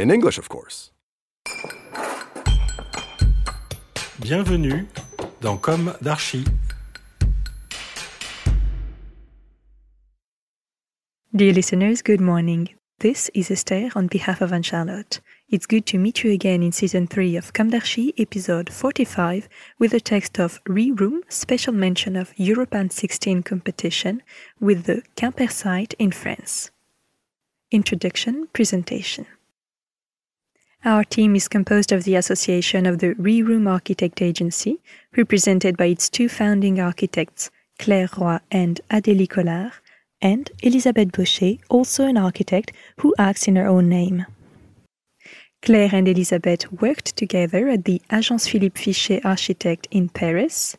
In English, of course. Bienvenue dans Com d'Archi. Dear listeners, good morning. This is Esther on behalf of Anne Charlotte. It's good to meet you again in season 3 of Com d'Archi, episode 45, with the text of Re-Room, special mention of Europan 16 competition with the Quimper site in France. Introduction Presentation Our team is composed of the association of the Re-Room Architect Agency, represented by its two founding architects, Claire Roy and Adélie Collard, and Elisabeth Boscher, also an architect who acts in her own name. Claire and Elisabeth worked together at the Agence Philippe Fichet Architect in Paris.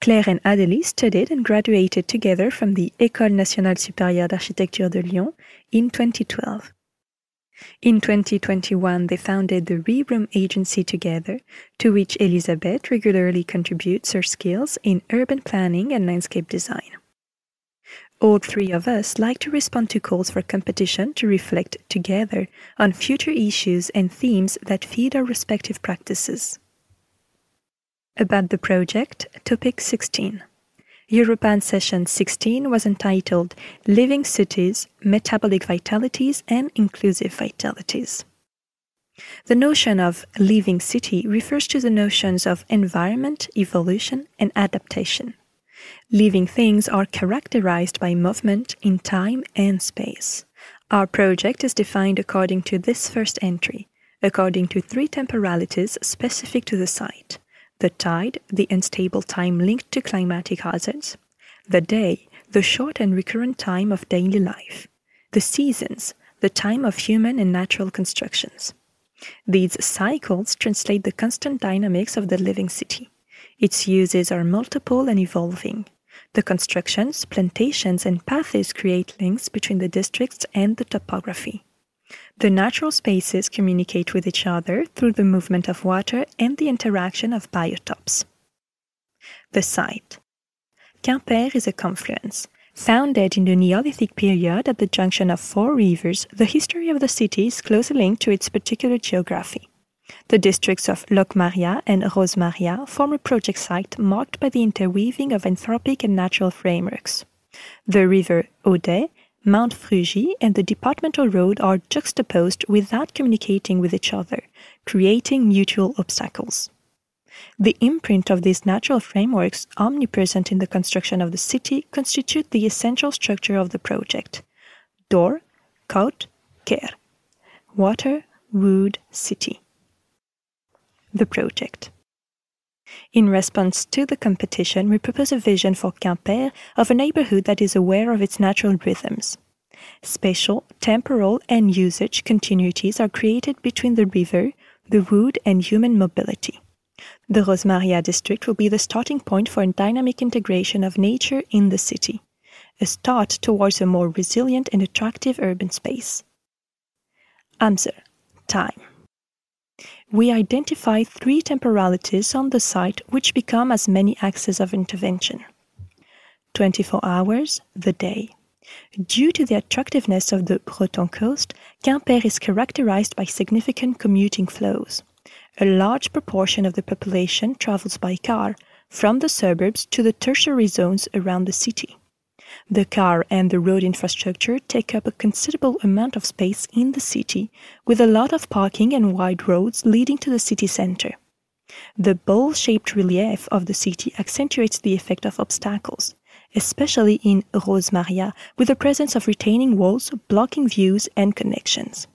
Claire and Adélie studied and graduated together from the École Nationale Supérieure d'Architecture de Lyon in 2012. In 2021, they founded the Re-Room Agency together, to which Elisabeth regularly contributes her skills in urban planning and landscape design. All three of us like to respond to calls for competition to reflect together on future issues and themes that feed our respective practices. About the project, topic 16. Europan Session 16 was entitled Living Cities, Metabolic Vitalities and Inclusive Vitalities. The notion of living city refers to the notions of environment, evolution, and adaptation. Living things are characterized by movement in time and space. Our project is defined according to this first entry, according to three temporalities specific to the site the tide, the unstable time linked to climatic hazards, the day, the short and recurrent time of daily life, the seasons, the time of human and natural constructions. These cycles translate the constant dynamics of the living city. Its uses are multiple and evolving. The constructions, plantations, and paths create links between the districts and the topography. The natural spaces communicate with each other through the movement of water and the interaction of biotopes. The site. Quimper is a confluence. Founded in the Neolithic period at the junction of four rivers, the history of the city is closely linked to its particular geography. The districts of Locmaria and Rosemaria form a project site marked by the interweaving of anthropic and natural frameworks. The river Odet, Mount Frugy, and the departmental road are juxtaposed without communicating with each other, creating mutual obstacles. The imprint of these natural frameworks, omnipresent in the construction of the city, constitute the essential structure of the project. Dour, Koad, Ker. Water, wood, city. The project. In response to the competition, we propose a vision for Quimper of a neighborhood that is aware of its natural rhythms. Spatial, temporal, and usage continuities are created between the river, the wood, and human mobility. The Rosemaria district will be the starting point for a dynamic integration of nature in the city, a start towards a more resilient and attractive urban space. Answer Time. We identify three temporalities on the site which become as many axes of intervention 24 hours, the day. Due to the attractiveness of the Breton coast, Quimper is characterized by significant commuting flows. A large proportion of the population travels by car from the suburbs to the tertiary zones around the city. The car and the road infrastructure take up a considerable amount of space in the city, with a lot of parking and wide roads leading to the city center. The bowl shaped relief of the city accentuates the effect of obstacles, especially in Rosemaria, with the presence of retaining walls blocking views and connections.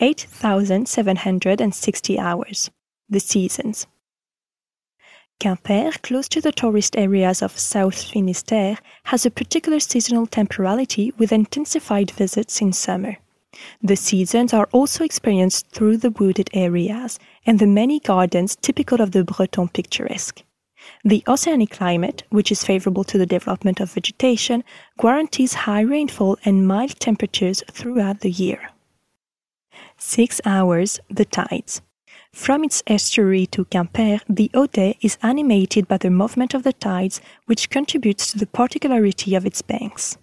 8,760 hours. The seasons. Quimper, close to the tourist areas of South Finistère, has a particular seasonal temporality with intensified visits in summer. The seasons are also experienced through the wooded areas and the many gardens typical of the Breton picturesque. The oceanic climate, which is favorable to the development of vegetation, guarantees high rainfall and mild temperatures throughout the year. 6 hours, the tides. From its estuary to Quimper, the Odet is animated by the movement of the tides, which contributes to the particularity of its banks.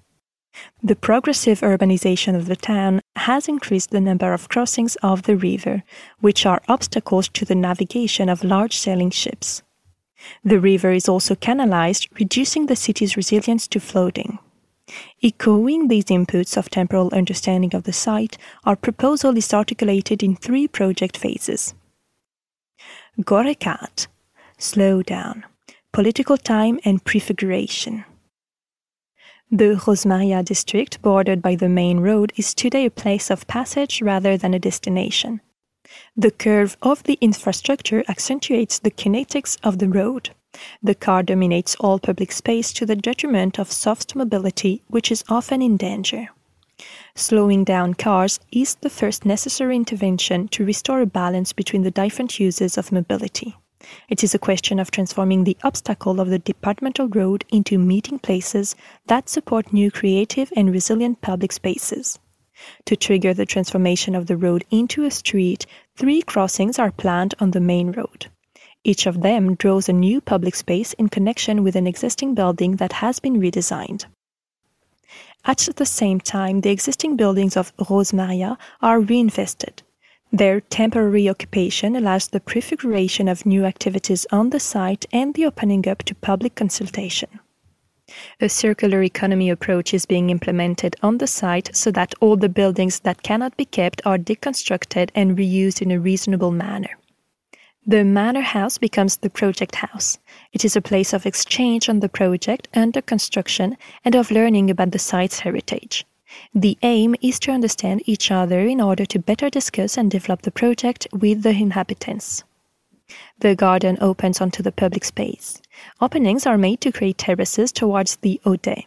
The progressive urbanization of the town has increased the number of crossings of the river, which are obstacles to the navigation of large sailing ships. The river is also canalized, reducing the city's resilience to flooding. Echoing these inputs of temporal understanding of the site, our proposal is articulated in three project phases. Gorekat, slow down, political time and prefiguration. The Rosmaria district, bordered by the main road, is today a place of passage rather than a destination. The curve of the infrastructure accentuates the kinetics of the road. The car dominates all public space to the detriment of soft mobility, which is often in danger. Slowing down cars is the first necessary intervention to restore a balance between the different uses of mobility. It is a question of transforming the obstacle of the departmental road into meeting places that support new creative and resilient public spaces. To trigger the transformation of the road into a street, three crossings are planned on the main road. Each of them draws a new public space in connection with an existing building that has been redesigned. At the same time, the existing buildings of Rosmaria are reinvested. Their temporary occupation allows the prefiguration of new activities on the site and the opening up to public consultation. A circular economy approach is being implemented on the site so that all the buildings that cannot be kept are deconstructed and reused in a reasonable manner. The Manor House becomes the project house. It is a place of exchange on the project under construction and of learning about the site's heritage. The aim is to understand each other in order to better discuss and develop the project with the inhabitants. The garden opens onto the public space. Openings are made to create terraces towards the Odet.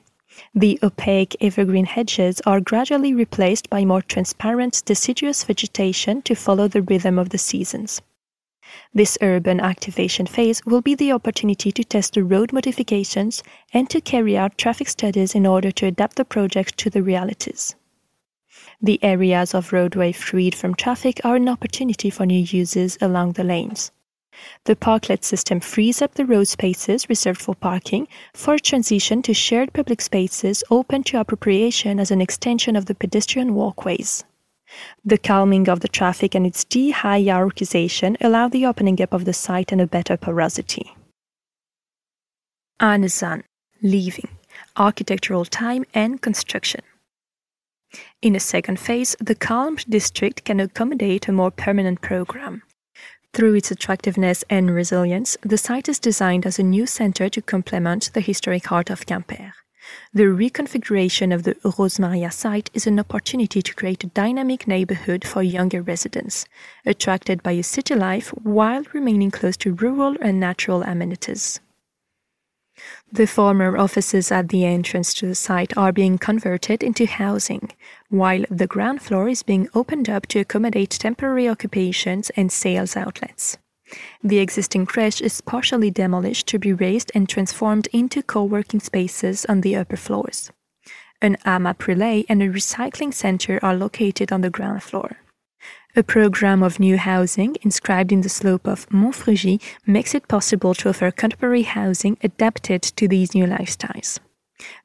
The opaque evergreen hedges are gradually replaced by more transparent deciduous vegetation to follow the rhythm of the seasons. This urban activation phase will be the opportunity to test the road modifications and to carry out traffic studies in order to adapt the project to the realities. The areas of roadway freed from traffic are an opportunity for new uses along the lanes. The parklet system frees up the road spaces reserved for parking for a transition to shared public spaces open to appropriation as an extension of the pedestrian walkways. The calming of the traffic and its de-hierarchization allow the opening up of the site and a better porosity. Anezan, leaving, architectural time and construction. In a second phase, the calmed district can accommodate a more permanent program. Through its attractiveness and resilience, the site is designed as a new center to complement the historic heart of Quimper. The reconfiguration of the Rosmaria site is an opportunity to create a dynamic neighborhood for younger residents, attracted by a city life while remaining close to rural and natural amenities. The former offices at the entrance to the site are being converted into housing, while the ground floor is being opened up to accommodate temporary occupations and sales outlets. The existing crèche is partially demolished to be raised and transformed into co-working spaces on the upper floors. An AMAP relay and a recycling center are located on the ground floor. A program of new housing inscribed in the slope of Montfrugy makes it possible to offer contemporary housing adapted to these new lifestyles.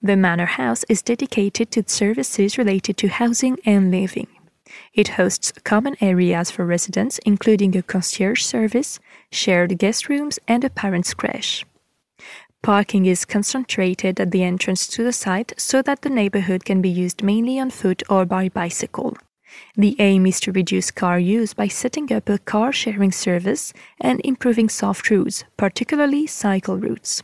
The manor house is dedicated to services related to housing and living. It hosts common areas for residents, including a concierge service, shared guest rooms, and a parents' crèche. Parking is concentrated at the entrance to the site so that the neighborhood can be used mainly on foot or by bicycle. The aim is to reduce car use by setting up a car sharing service and improving soft routes, particularly cycle routes.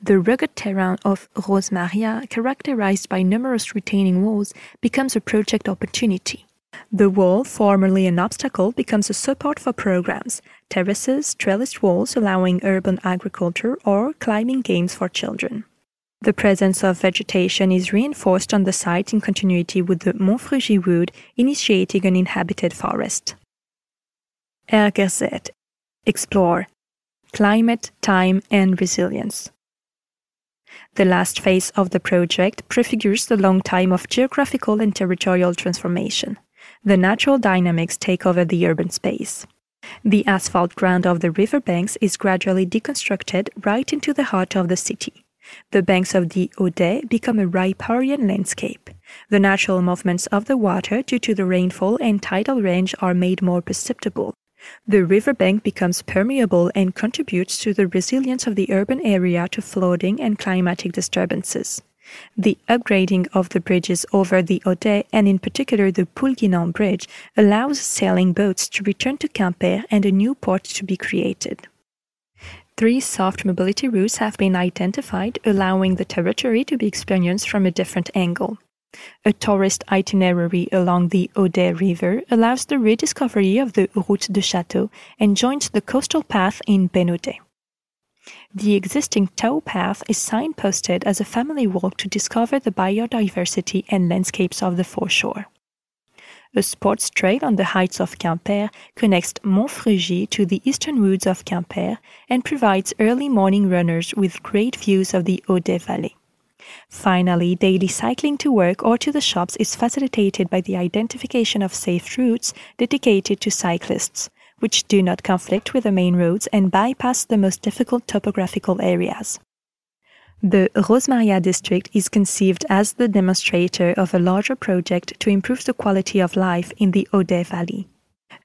The rugged terrain of Rosmaria, characterized by numerous retaining walls, becomes a project opportunity. The wall, formerly an obstacle, becomes a support for programs, terraces, trellised walls allowing urban agriculture, or climbing games for children. The presence of vegetation is reinforced on the site in continuity with the Montfrugy Wood, initiating an inhabited forest. RGZ Explore Climate, Time, and Resilience. The last phase of the project prefigures the long time of geographical and territorial transformation. The natural dynamics take over the urban space. The asphalt ground of the riverbanks is gradually deconstructed right into the heart of the city. The banks of the Odet become a riparian landscape. The natural movements of the water due to the rainfall and tidal range are made more perceptible. The riverbank becomes permeable and contributes to the resilience of the urban area to flooding and climatic disturbances. The upgrading of the bridges over the Odet and in particular the Poulguinan Bridge allows sailing boats to return to Quimper and a new port to be created. Three soft mobility routes have been identified, allowing the territory to be experienced from a different angle. A tourist itinerary along the Odet River allows the rediscovery of the Route de Château and joins the coastal path in Benodet. The existing tow path is signposted as a family walk to discover the biodiversity and landscapes of the foreshore. A sports trail on the heights of Quimper connects Montfrugy to the eastern woods of Quimper and provides early morning runners with great views of the Odet Valley. Finally, daily cycling to work or to the shops is facilitated by the identification of safe routes dedicated to cyclists, which do not conflict with the main roads and bypass the most difficult topographical areas. The Rosemaria district is conceived as the demonstrator of a larger project to improve the quality of life in the Odet Valley.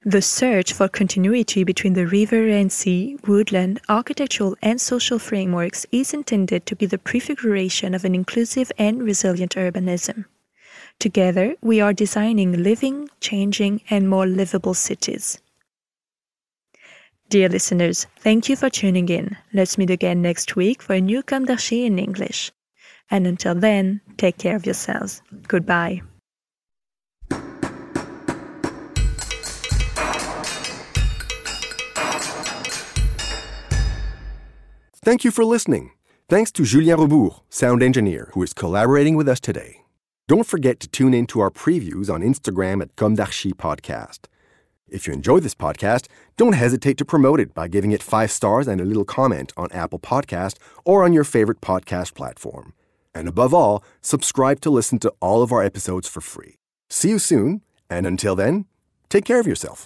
The search for continuity between the river and sea, woodland, architectural, and social frameworks is intended to be the prefiguration of an inclusive and resilient urbanism. Together, we are designing living, changing, and more livable cities. Dear listeners, thank you for tuning in. Let's meet again next week for a new d'Archi in English. And until then, take care of yourselves. Goodbye. Thank you for listening. Thanks to Julien Rebours, sound engineer, who is collaborating with us today. Don't forget to tune in to our previews on Instagram at Com d'Archi Podcast. If you enjoy this podcast, don't hesitate to promote it by giving it five stars and a little comment on Apple Podcast or on your favorite podcast platform. And above all, subscribe to listen to all of our episodes for free. See you soon, and until then, take care of yourself.